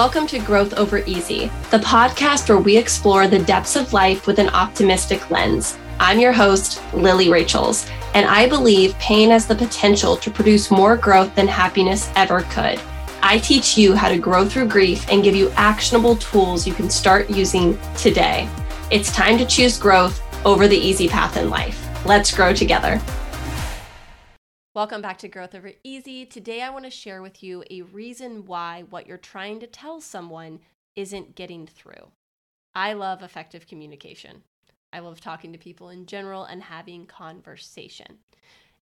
Welcome to Growth Over Easy, the podcast where we explore the depths of life with an optimistic lens. I'm your host, Lily Rachels, and I believe pain has the potential to produce more growth than happiness ever could. I teach you how to grow through grief and give you actionable tools you can start using today. It's time to choose growth over the easy path in life. Let's grow together. Welcome back to Growth Over Easy. Today, I want to share with you a reason why what you're trying to tell someone isn't getting through. I love effective communication. I love talking to people in general and having conversation.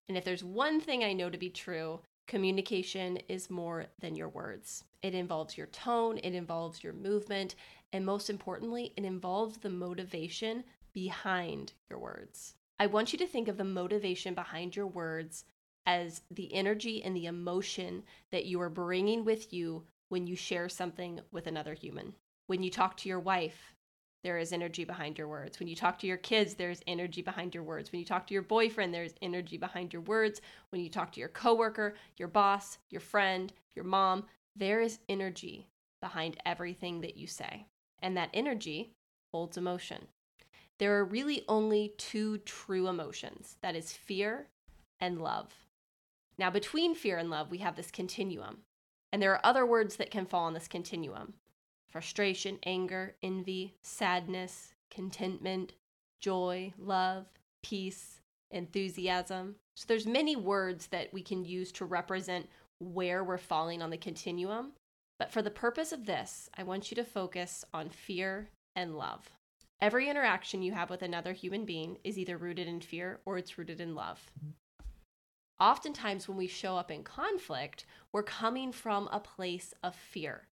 And if there's one thing I know to be true, communication is more than your words. It involves your tone, it involves your movement, and most importantly, it involves the motivation behind your words. I want you to think of the motivation behind your words as the energy and the emotion that you are bringing with you when you share something with another human. When you talk to your wife, there is energy behind your words. When you talk to your kids, there's energy behind your words. When you talk to your boyfriend, there's energy behind your words. When you talk to your coworker, your boss, your friend, your mom, there is energy behind everything that you say. And that energy holds emotion. There are really only two true emotions that is fear and love. Now, between fear and love, we have this continuum. And there are other words that can fall on this continuum frustration, anger, envy, sadness, contentment, joy, love, peace, enthusiasm. So there's many words that we can use to represent where we're falling on the continuum. But for the purpose of this, I want you to focus on fear and love. Every interaction you have with another human being is either rooted in fear or it's rooted in love oftentimes when we show up in conflict, we're coming from a place of fear,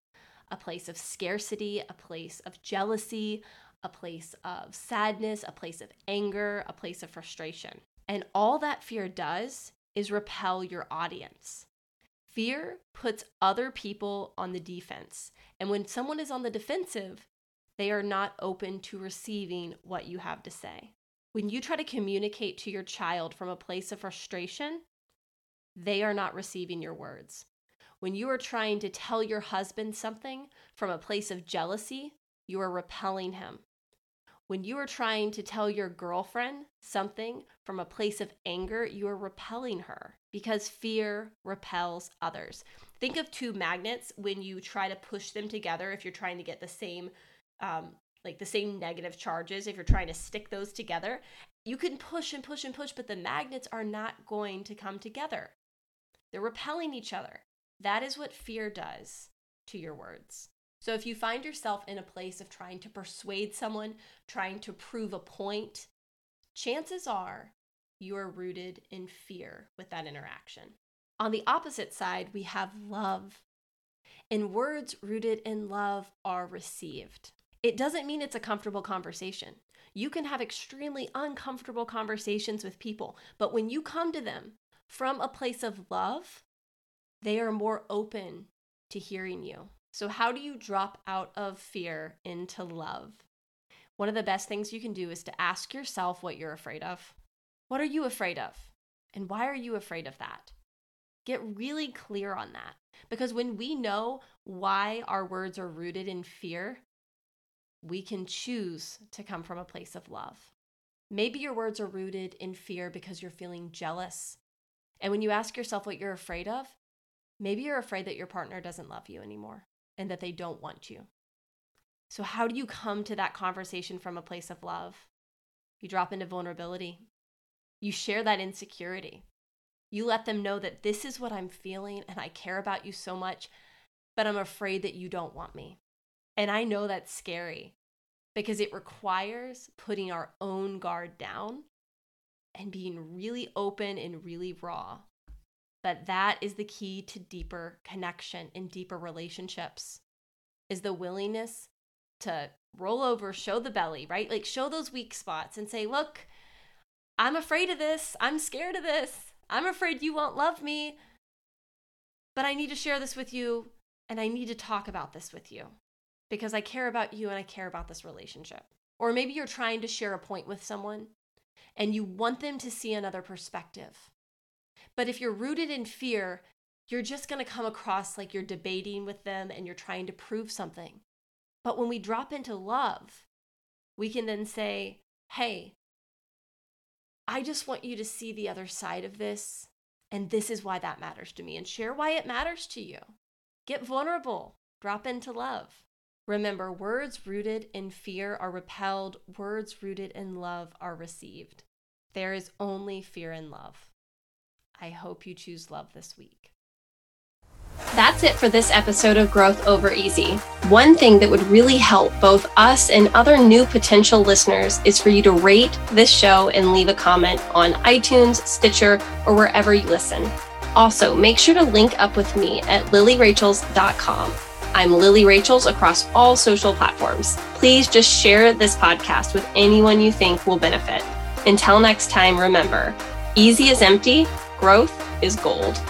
a place of scarcity, a place of jealousy, a place of sadness, a place of anger, a place of frustration. And all that fear does is repel your audience. Fear puts other people on the defense. And when someone is on the defensive, they are not open to receiving what you have to say. When you try to communicate to your child from a place of frustration, they are not receiving your words. When you are trying to tell your husband something from a place of jealousy, you are repelling him. When you are trying to tell your girlfriend something from a place of anger, you are repelling her because fear repels others. Think of two magnets when you try to push them together, if you're trying to get the same, um, like the same negative charges, if you're trying to stick those together, you can push and push and push, but the magnets are not going to come together. They're repelling each other. That is what fear does to your words. So if you find yourself in a place of trying to persuade someone, trying to prove a point, chances are you are rooted in fear with that interaction. On the opposite side, we have love. And words rooted in love are received. It doesn't mean it's a comfortable conversation. You can have extremely uncomfortable conversations with people, but when you come to them from a place of love, they are more open to hearing you. So, how do you drop out of fear into love? One of the best things you can do is to ask yourself what you're afraid of. What are you afraid of? And why are you afraid of that? Get really clear on that. Because when we know why our words are rooted in fear, we can choose to come from a place of love. Maybe your words are rooted in fear because you're feeling jealous and when you ask yourself what you're afraid of, maybe you're afraid that your partner doesn't love you anymore and that they don't want you. So, how do you come to that conversation from a place of love? You drop into vulnerability. You share that insecurity. You let them know that this is what I'm feeling and I care about you so much, but I'm afraid that you don't want me. And I know that's scary because it requires putting our own guard down and being really open and really raw. But that is the key to deeper connection and deeper relationships is the willingness to roll over, show the belly, right? Like show those weak spots and say, "Look, I'm afraid of this. I'm scared of this. I'm afraid you won't love me. But I need to share this with you and I need to talk about this with you because I care about you and I care about this relationship." Or maybe you're trying to share a point with someone and you want them to see another perspective. But if you're rooted in fear, you're just going to come across like you're debating with them and you're trying to prove something. But when we drop into love, we can then say, hey, I just want you to see the other side of this. And this is why that matters to me, and share why it matters to you. Get vulnerable, drop into love. Remember, words rooted in fear are repelled, words rooted in love are received. There is only fear in love. I hope you choose love this week. That's it for this episode of Growth Over Easy. One thing that would really help both us and other new potential listeners is for you to rate this show and leave a comment on iTunes, Stitcher, or wherever you listen. Also, make sure to link up with me at lilyrachels.com. I'm Lily Rachels across all social platforms. Please just share this podcast with anyone you think will benefit. Until next time, remember easy is empty, growth is gold.